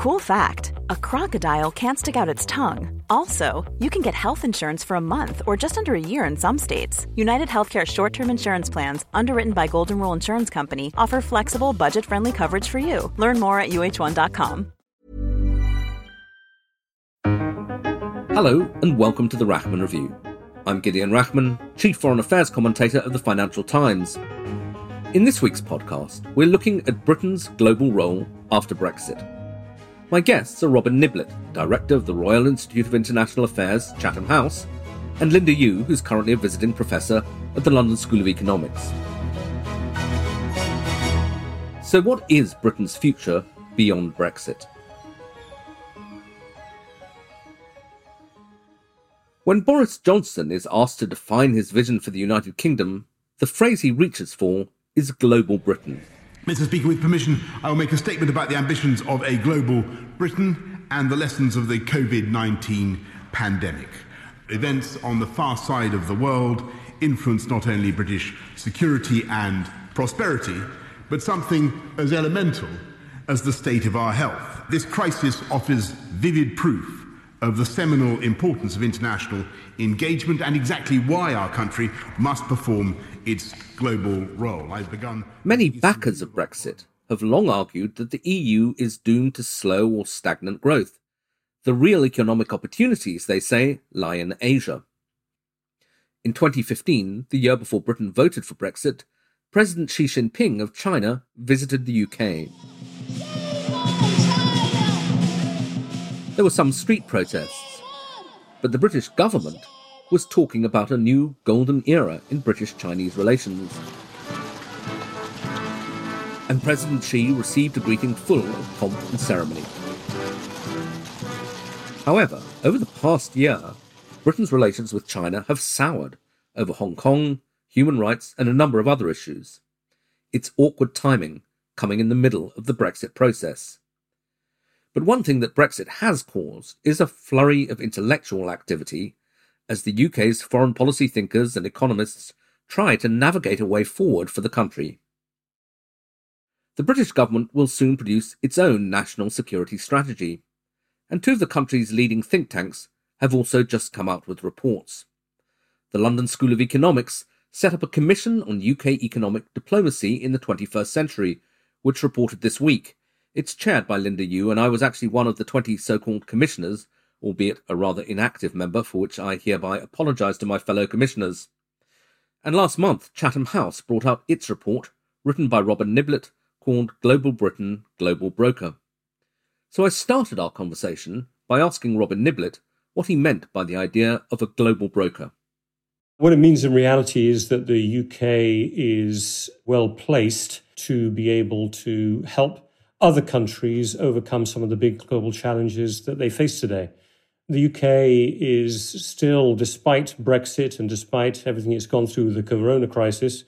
Cool fact a crocodile can't stick out its tongue. Also, you can get health insurance for a month or just under a year in some states. United Healthcare short term insurance plans, underwritten by Golden Rule Insurance Company, offer flexible, budget friendly coverage for you. Learn more at uh1.com. Hello, and welcome to the Rachman Review. I'm Gideon Rachman, Chief Foreign Affairs Commentator of the Financial Times. In this week's podcast, we're looking at Britain's global role after Brexit. My guests are Robin Niblett, Director of the Royal Institute of International Affairs, Chatham House, and Linda Yueh, who's currently a visiting professor at the London School of Economics. So, what is Britain's future beyond Brexit? When Boris Johnson is asked to define his vision for the United Kingdom, the phrase he reaches for is global Britain. Mr. Speaker, with permission, I will make a statement about the ambitions of a global Britain and the lessons of the COVID 19 pandemic. Events on the far side of the world influence not only British security and prosperity, but something as elemental as the state of our health. This crisis offers vivid proof of the seminal importance of international engagement and exactly why our country must perform its global role. I've begun. Many backers of Brexit have long argued that the EU is doomed to slow or stagnant growth. The real economic opportunities, they say, lie in Asia. In 2015, the year before Britain voted for Brexit, President Xi Jinping of China visited the UK. There were some street protests, but the British government was talking about a new golden era in British Chinese relations. And President Xi received a greeting full of pomp and ceremony. However, over the past year, Britain's relations with China have soured over Hong Kong, human rights, and a number of other issues. It's awkward timing coming in the middle of the Brexit process. But one thing that Brexit has caused is a flurry of intellectual activity as the UK's foreign policy thinkers and economists try to navigate a way forward for the country. The British government will soon produce its own national security strategy, and two of the country's leading think tanks have also just come out with reports. The London School of Economics set up a commission on UK economic diplomacy in the 21st century, which reported this week. It's chaired by Linda Yueh, and I was actually one of the 20 so called commissioners albeit a rather inactive member, for which I hereby apologise to my fellow commissioners. And last month, Chatham House brought out its report, written by Robin Niblett, called Global Britain, Global Broker. So I started our conversation by asking Robin Niblett what he meant by the idea of a global broker. What it means in reality is that the UK is well placed to be able to help other countries overcome some of the big global challenges that they face today. The UK is still, despite Brexit and despite everything it's gone through the corona crisis,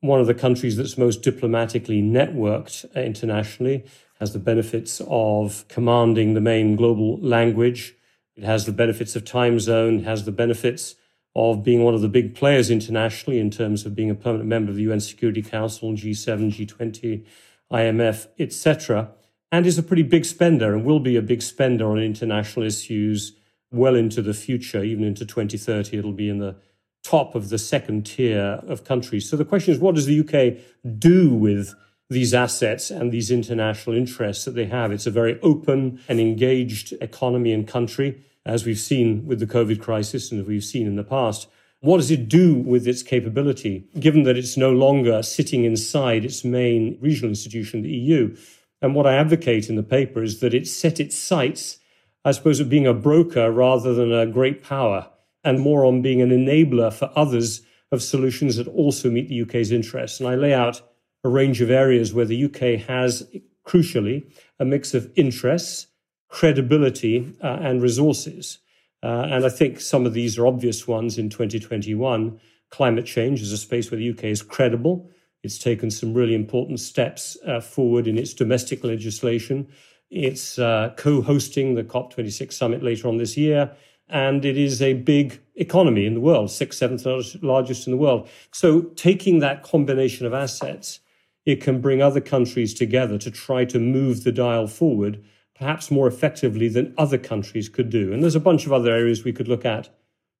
one of the countries that's most diplomatically networked internationally, has the benefits of commanding the main global language. It has the benefits of time zone, has the benefits of being one of the big players internationally in terms of being a permanent member of the UN Security Council, G7, G20, IMF, etc., and is a pretty big spender and will be a big spender on international issues well into the future, even into 2030, it'll be in the top of the second tier of countries. So the question is, what does the UK do with these assets and these international interests that they have? It's a very open and engaged economy and country, as we've seen with the COVID crisis and we've seen in the past. What does it do with its capability, given that it's no longer sitting inside its main regional institution, the EU? And what I advocate in the paper is that it set its sights I suppose, of being a broker rather than a great power, and more on being an enabler for others of solutions that also meet the UK's interests. And I lay out a range of areas where the UK has, crucially, a mix of interests, credibility, uh, and resources. Uh, and I think some of these are obvious ones in 2021. Climate change is a space where the UK is credible. It's taken some really important steps uh, forward in its domestic legislation. It's uh, co hosting the COP26 summit later on this year. And it is a big economy in the world, sixth, seventh largest in the world. So, taking that combination of assets, it can bring other countries together to try to move the dial forward, perhaps more effectively than other countries could do. And there's a bunch of other areas we could look at,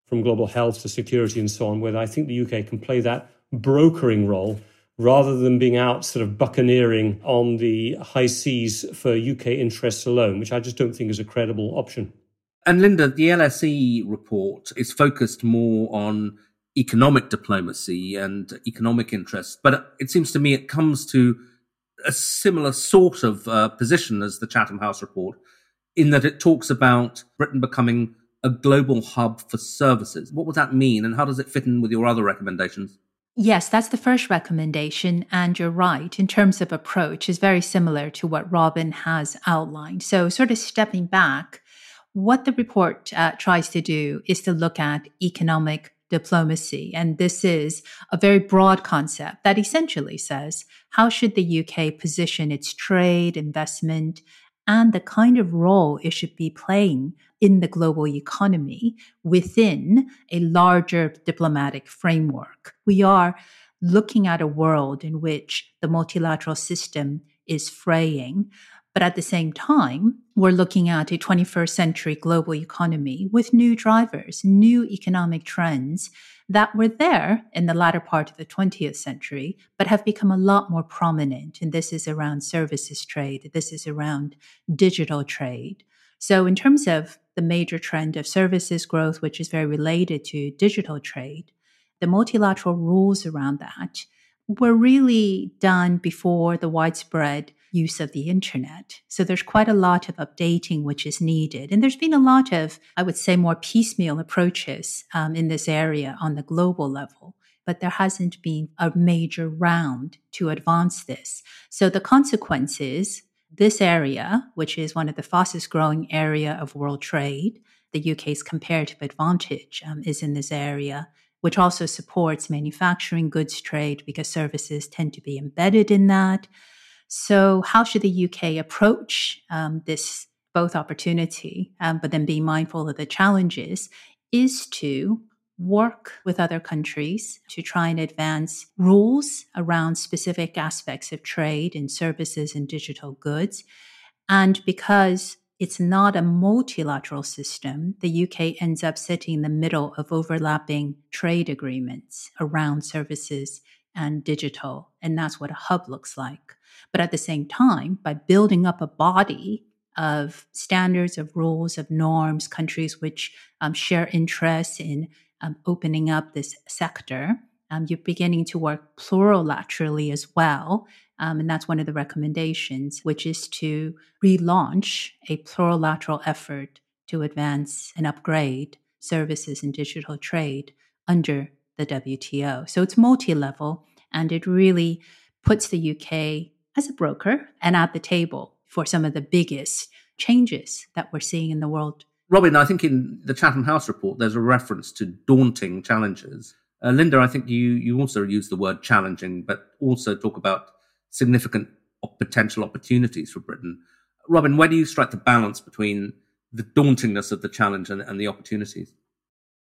from global health to security and so on, where I think the UK can play that brokering role rather than being out sort of buccaneering on the high seas for UK interests alone, which I just don't think is a credible option. And Linda, the LSE report is focused more on economic diplomacy and economic interests, but it seems to me it comes to a similar sort of uh, position as the Chatham House report, in that it talks about Britain becoming a global hub for services. What would that mean, and how does it fit in with your other recommendations? Yes, that's the first recommendation. And you're right, in terms of approach, is very similar to what Robin has outlined. So, sort of stepping back, what the report uh, tries to do is to look at economic diplomacy. And this is a very broad concept that essentially says how should the UK position its trade, investment, and the kind of role it should be playing in the global economy within a larger diplomatic framework. We are looking at a world in which the multilateral system is fraying. But at the same time, we're looking at a 21st century global economy with new drivers, new economic trends that were there in the latter part of the 20th century, but have become a lot more prominent. And this is around services trade, this is around digital trade. So, in terms of the major trend of services growth, which is very related to digital trade, the multilateral rules around that were really done before the widespread use of the internet. So there's quite a lot of updating which is needed. And there's been a lot of, I would say, more piecemeal approaches um, in this area on the global level. But there hasn't been a major round to advance this. So the consequences, this area, which is one of the fastest growing area of world trade, the UK's comparative advantage um, is in this area which also supports manufacturing goods trade because services tend to be embedded in that. So, how should the UK approach um, this both opportunity, um, but then be mindful of the challenges? Is to work with other countries to try and advance rules around specific aspects of trade and services and digital goods. And because it's not a multilateral system. The UK ends up sitting in the middle of overlapping trade agreements around services and digital. And that's what a hub looks like. But at the same time, by building up a body of standards, of rules, of norms, countries which um, share interests in um, opening up this sector, um, you're beginning to work plurilaterally as well um, and that's one of the recommendations, which is to relaunch a plurilateral effort to advance and upgrade services in digital trade under the WTO. So it's multi level and it really puts the UK as a broker and at the table for some of the biggest changes that we're seeing in the world. Robin, I think in the Chatham House report, there's a reference to daunting challenges. Uh, Linda, I think you, you also use the word challenging, but also talk about significant potential opportunities for Britain. Robin, where do you strike the balance between the dauntingness of the challenge and, and the opportunities?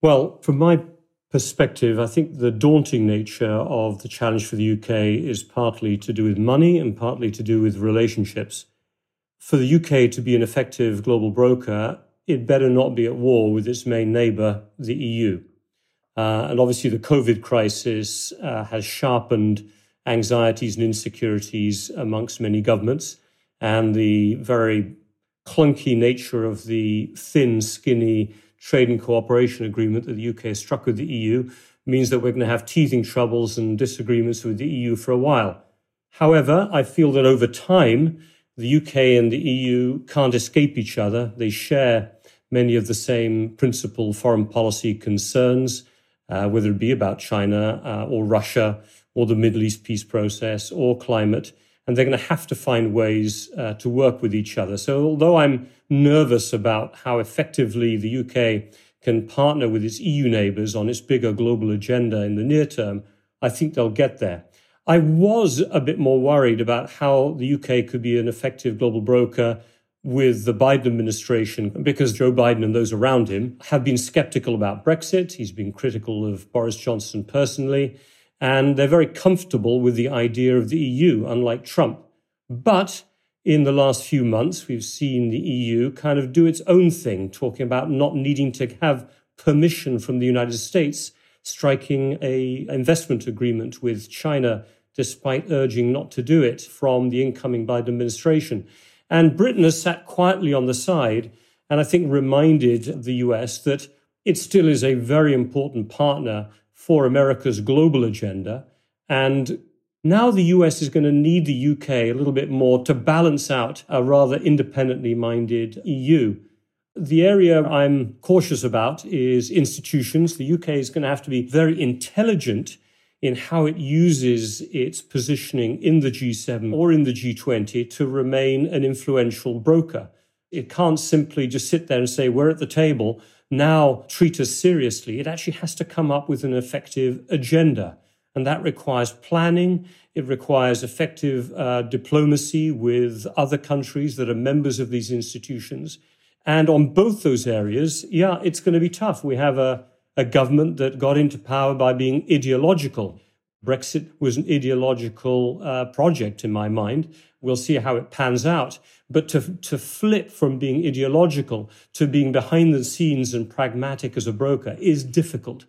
Well, from my perspective, I think the daunting nature of the challenge for the UK is partly to do with money and partly to do with relationships. For the UK to be an effective global broker, it better not be at war with its main neighbour, the EU. Uh, and obviously, the COVID crisis uh, has sharpened anxieties and insecurities amongst many governments, and the very clunky nature of the thin, skinny trade and cooperation agreement that the UK has struck with the EU means that we're going to have teething troubles and disagreements with the EU for a while. However, I feel that over time, the UK and the EU can't escape each other. They share many of the same principal foreign policy concerns, uh, whether it be about China uh, or Russia or the Middle East peace process or climate. And they're going to have to find ways uh, to work with each other. So, although I'm nervous about how effectively the UK can partner with its EU neighbours on its bigger global agenda in the near term, I think they'll get there. I was a bit more worried about how the UK could be an effective global broker with the Biden administration because Joe Biden and those around him have been skeptical about Brexit. He's been critical of Boris Johnson personally and they're very comfortable with the idea of the EU, unlike Trump. But in the last few months, we've seen the EU kind of do its own thing, talking about not needing to have permission from the United States, striking a investment agreement with China, despite urging not to do it from the incoming Biden administration. And Britain has sat quietly on the side and I think reminded the US that it still is a very important partner for America's global agenda. And now the US is going to need the UK a little bit more to balance out a rather independently minded EU. The area I'm cautious about is institutions. The UK is going to have to be very intelligent in how it uses its positioning in the G7 or in the G20 to remain an influential broker. It can't simply just sit there and say, we're at the table, now treat us seriously. It actually has to come up with an effective agenda. And that requires planning. It requires effective uh, diplomacy with other countries that are members of these institutions. And on both those areas, yeah, it's going to be tough. We have a, a government that got into power by being ideological. Brexit was an ideological uh, project in my mind. We'll see how it pans out. But to, to flip from being ideological to being behind the scenes and pragmatic as a broker is difficult.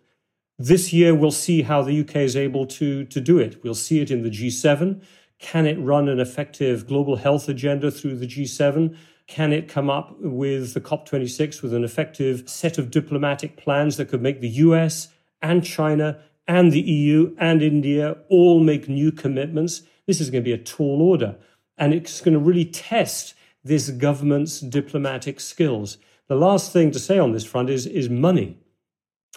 This year, we'll see how the UK is able to, to do it. We'll see it in the G7. Can it run an effective global health agenda through the G7? Can it come up with the COP26 with an effective set of diplomatic plans that could make the US and China and the EU and India all make new commitments? This is going to be a tall order. And it's going to really test this government's diplomatic skills. The last thing to say on this front is, is money.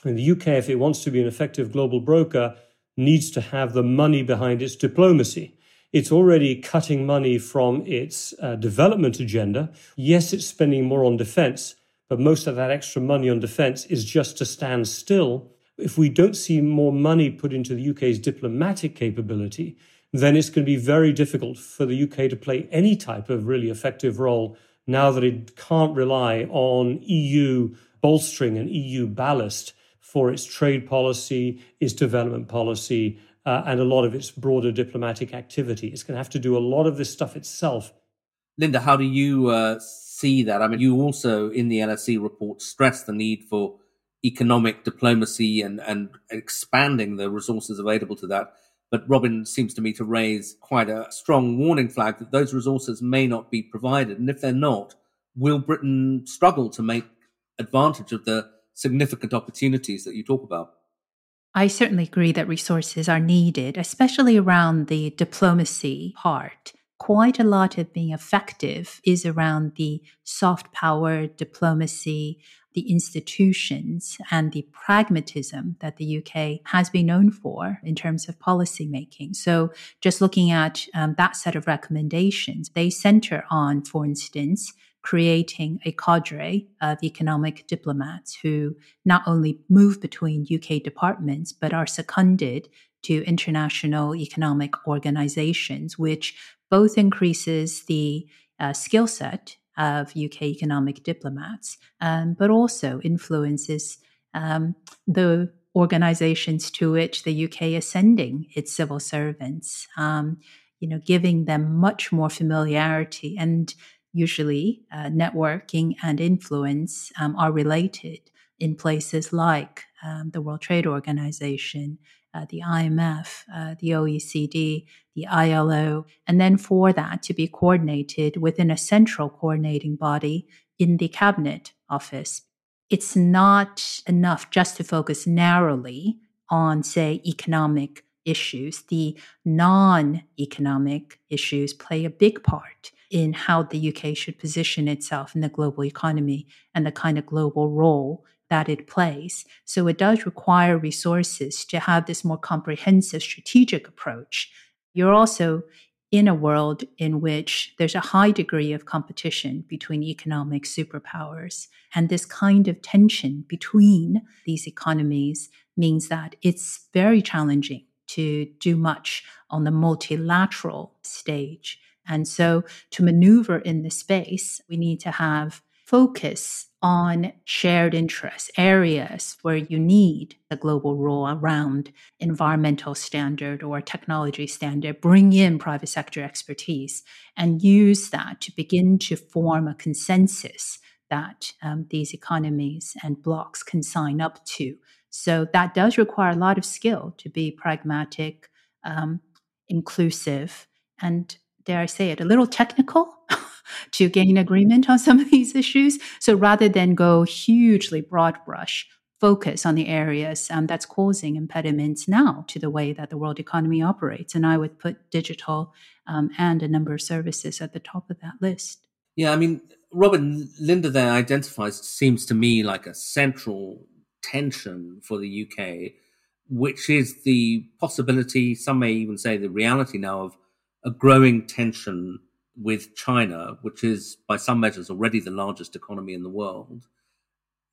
In the UK, if it wants to be an effective global broker, needs to have the money behind its diplomacy. It's already cutting money from its uh, development agenda. Yes, it's spending more on defense, but most of that extra money on defense is just to stand still. If we don't see more money put into the UK's diplomatic capability, then it's going to be very difficult for the UK to play any type of really effective role now that it can't rely on EU bolstering and EU ballast for its trade policy, its development policy, uh, and a lot of its broader diplomatic activity. It's going to have to do a lot of this stuff itself. Linda, how do you uh, see that? I mean, you also in the LSE report stress the need for economic diplomacy and, and expanding the resources available to that. But Robin seems to me to raise quite a strong warning flag that those resources may not be provided. And if they're not, will Britain struggle to make advantage of the significant opportunities that you talk about. I certainly agree that resources are needed, especially around the diplomacy part. Quite a lot of being effective is around the soft power diplomacy, the institutions, and the pragmatism that the UK has been known for in terms of policy making. So, just looking at um, that set of recommendations, they center on, for instance, creating a cadre of economic diplomats who not only move between UK departments, but are seconded to international economic organizations, which both increases the uh, skill set of UK economic diplomats, um, but also influences um, the organizations to which the UK is sending its civil servants. Um, you know, giving them much more familiarity and usually uh, networking and influence um, are related in places like um, the World Trade Organization, uh, the IMF, uh, the OECD, the ILO, and then for that to be coordinated within a central coordinating body in the cabinet office. It's not enough just to focus narrowly on, say, economic issues. The non economic issues play a big part in how the UK should position itself in the global economy and the kind of global role that it plays. So it does require resources to have this more comprehensive strategic approach. You're also in a world in which there's a high degree of competition between economic superpowers. And this kind of tension between these economies means that it's very challenging to do much on the multilateral stage. And so to maneuver in this space, we need to have focus on shared interests, areas where you need a global rule around environmental standard or technology standard, bring in private sector expertise and use that to begin to form a consensus that um, these economies and blocs can sign up to. So that does require a lot of skill to be pragmatic, um, inclusive, and dare I say it, a little technical to gain agreement on some of these issues. So rather than go hugely broad brush, focus on the areas um, that's causing impediments now to the way that the world economy operates. And I would put digital um, and a number of services at the top of that list. Yeah, I mean, Robin Linda there identifies, seems to me like a central tension for the UK, which is the possibility, some may even say the reality now of a growing tension with China, which is by some measures already the largest economy in the world.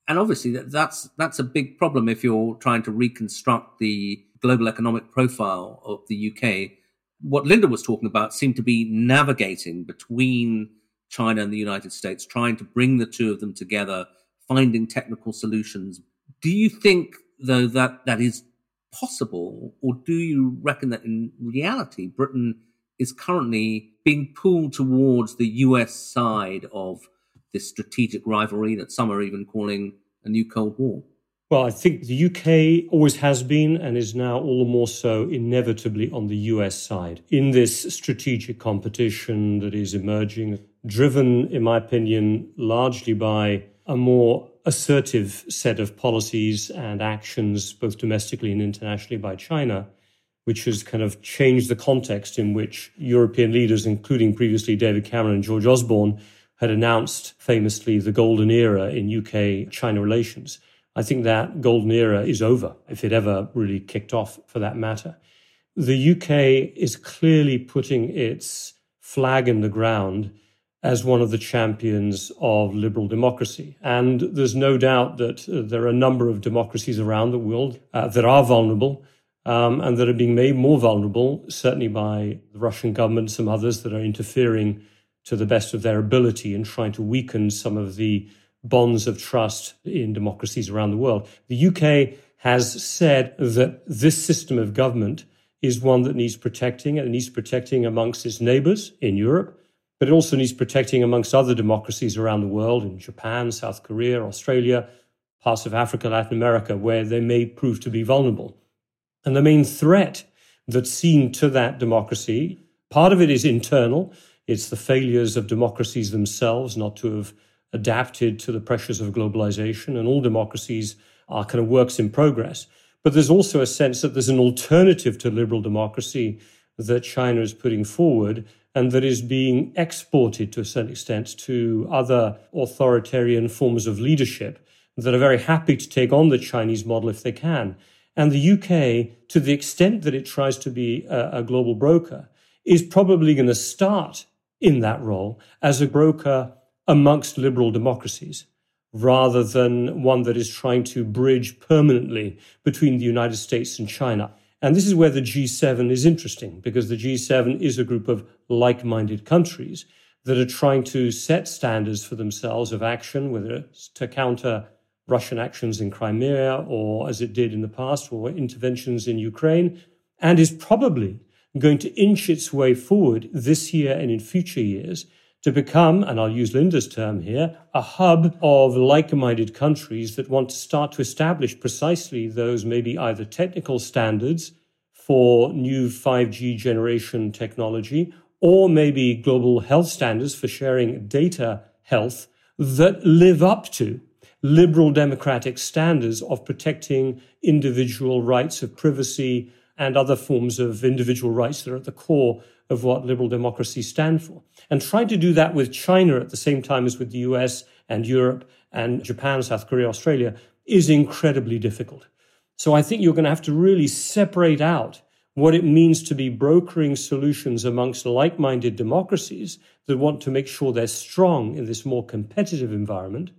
And obviously that's that's a big problem if you're trying to reconstruct the global economic profile of the UK. What Linda was talking about seemed to be navigating between China and the United States, trying to bring the two of them together, finding technical solutions. Do you think though that that is possible, or do you reckon that in reality Britain is currently being pulled towards the US side of this strategic rivalry that some are even calling a new Cold War? Well, I think the UK always has been and is now all the more so inevitably on the US side in this strategic competition that is emerging, driven, in my opinion, largely by a more assertive set of policies and actions, both domestically and internationally, by China which has kind of changed the context in which European leaders, including previously David Cameron and George Osborne, had announced famously the golden era in UK China relations. I think that golden era is over, if it ever really kicked off for that matter. The UK is clearly putting its flag in the ground as one of the champions of liberal democracy. And there's no doubt that there are a number of democracies around the world uh, that are vulnerable um, and that are being made more vulnerable, certainly by the Russian government, some others that are interfering to the best of their ability in trying to weaken some of the bonds of trust in democracies around the world. The UK has said that this system of government is one that needs protecting and it needs protecting amongst its neighbors in Europe, but it also needs protecting amongst other democracies around the world in Japan, South Korea, Australia, parts of Africa, Latin America, where they may prove to be vulnerable. And the main threat that's seen to that democracy, part of it is internal. It's the failures of democracies themselves not to have adapted to the pressures of globalization. And all democracies are kind of works in progress. But there's also a sense that there's an alternative to liberal democracy that China is putting forward and that is being exported to a certain extent to other authoritarian forms of leadership that are very happy to take on the Chinese model if they can. And the UK, to the extent that it tries to be a, a global broker, is probably going to start in that role as a broker amongst liberal democracies rather than one that is trying to bridge permanently between the United States and China. And this is where the G7 is interesting because the G7 is a group of like minded countries that are trying to set standards for themselves of action, whether it's to counter Russian actions in Crimea or as it did in the past, or interventions in Ukraine, and is probably going to inch its way forward this year and in future years to become, and I'll use Linda's term here, a hub of like minded countries that want to start to establish precisely those maybe either technical standards for new 5G generation technology or maybe global health standards for sharing data health that live up to liberal democratic standards of protecting individual rights of privacy and other forms of individual rights that are at the core of what liberal democracies stand for. And trying to do that with China at the same time as with the US and Europe and Japan, South Korea, Australia is incredibly difficult. So I think you're going to have to really separate out what it means to be brokering solutions amongst like minded democracies that want to make sure they're strong in this more competitive environment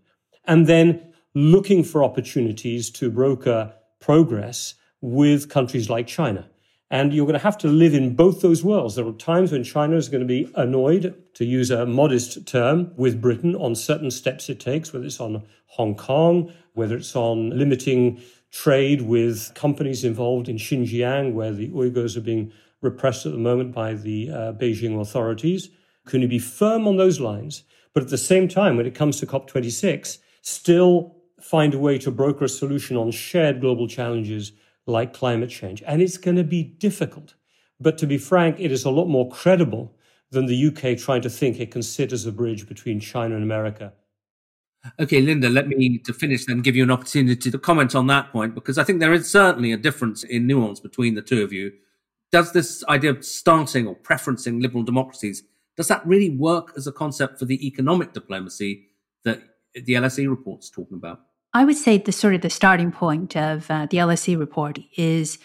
and then looking for opportunities to broker progress with countries like China. And you're going to have to live in both those worlds. There are times when China is going to be annoyed, to use a modest term, with Britain on certain steps it takes, whether it's on Hong Kong, whether it's on limiting trade with companies involved in Xinjiang, where the Uyghurs are being repressed at the moment by the uh, Beijing authorities. Can you be firm on those lines? But at the same time, when it comes to COP26, still find a way to broker a solution on shared global challenges like climate change. And it's going to be difficult. But to be frank, it is a lot more credible than the UK trying to think it can sit as a bridge between China and America. Okay, Linda, let me to finish then give you an opportunity to comment on that point because I think there is certainly a difference in nuance between the two of you. Does this idea of starting or preferencing liberal democracies does that really work as a concept for the economic diplomacy that the LSE report's talking about? I would say the sort of the starting point of uh, the LSE report is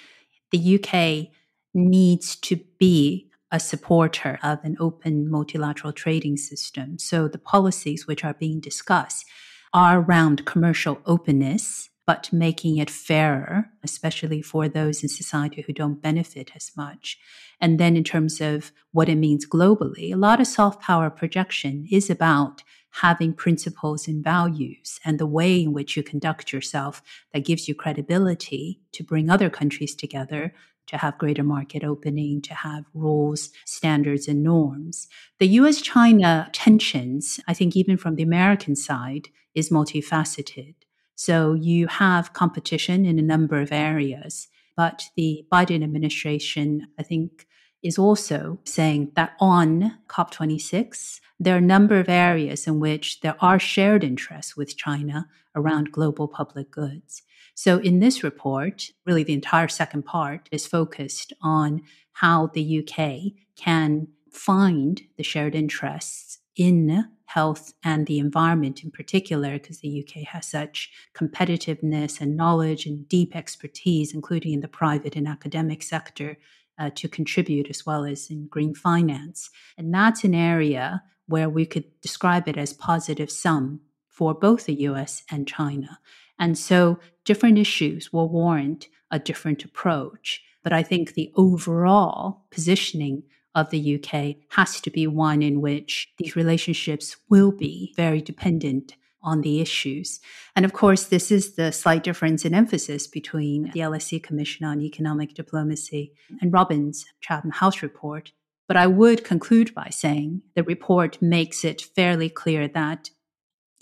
the UK needs to be a supporter of an open multilateral trading system. So the policies which are being discussed are around commercial openness, but making it fairer, especially for those in society who don't benefit as much. And then in terms of what it means globally, a lot of soft power projection is about having principles and values and the way in which you conduct yourself that gives you credibility to bring other countries together to have greater market opening, to have rules, standards, and norms. The US China tensions, I think, even from the American side, is multifaceted. So you have competition in a number of areas, but the Biden administration, I think, is also saying that on COP26, there are a number of areas in which there are shared interests with China around global public goods. So in this report, really the entire second part is focused on how the UK can find the shared interests in health and the environment in particular, because the UK has such competitiveness and knowledge and deep expertise, including in the private and academic sector, uh, to contribute as well as in green finance. And that's an area where we could describe it as positive sum for both the US and China. And so different issues will warrant a different approach. But I think the overall positioning of the UK has to be one in which these relationships will be very dependent on the issues. And of course, this is the slight difference in emphasis between the LSE Commission on Economic Diplomacy and Robin's Chatham House report. But I would conclude by saying the report makes it fairly clear that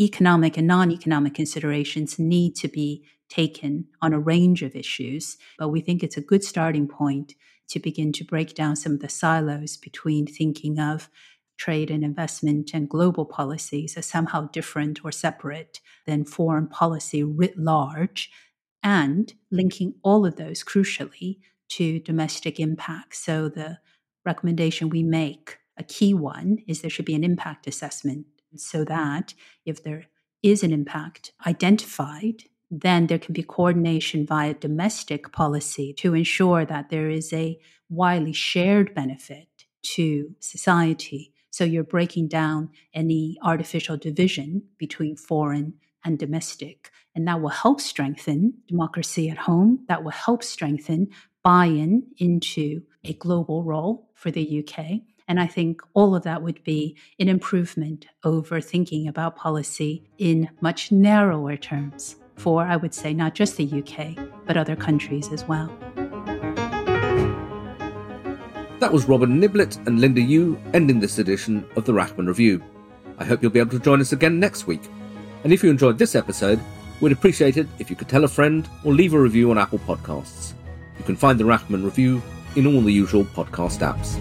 economic and non economic considerations need to be taken on a range of issues. But we think it's a good starting point to begin to break down some of the silos between thinking of trade and investment and global policies are somehow different or separate than foreign policy writ large, and linking all of those crucially to domestic impact. So the recommendation we make, a key one, is there should be an impact assessment so that if there is an impact identified, then there can be coordination via domestic policy to ensure that there is a widely shared benefit to society so you're breaking down any artificial division between foreign and domestic. And that will help strengthen democracy at home. That will help strengthen buy in into a global role for the UK. And I think all of that would be an improvement over thinking about policy in much narrower terms for, I would say, not just the UK, but other countries as well. That was Robin Niblett and Linda Yueh ending this edition of the Rachman Review. I hope you'll be able to join us again next week. And if you enjoyed this episode, we'd appreciate it if you could tell a friend or leave a review on Apple Podcasts. You can find the Rachman Review in all the usual podcast apps.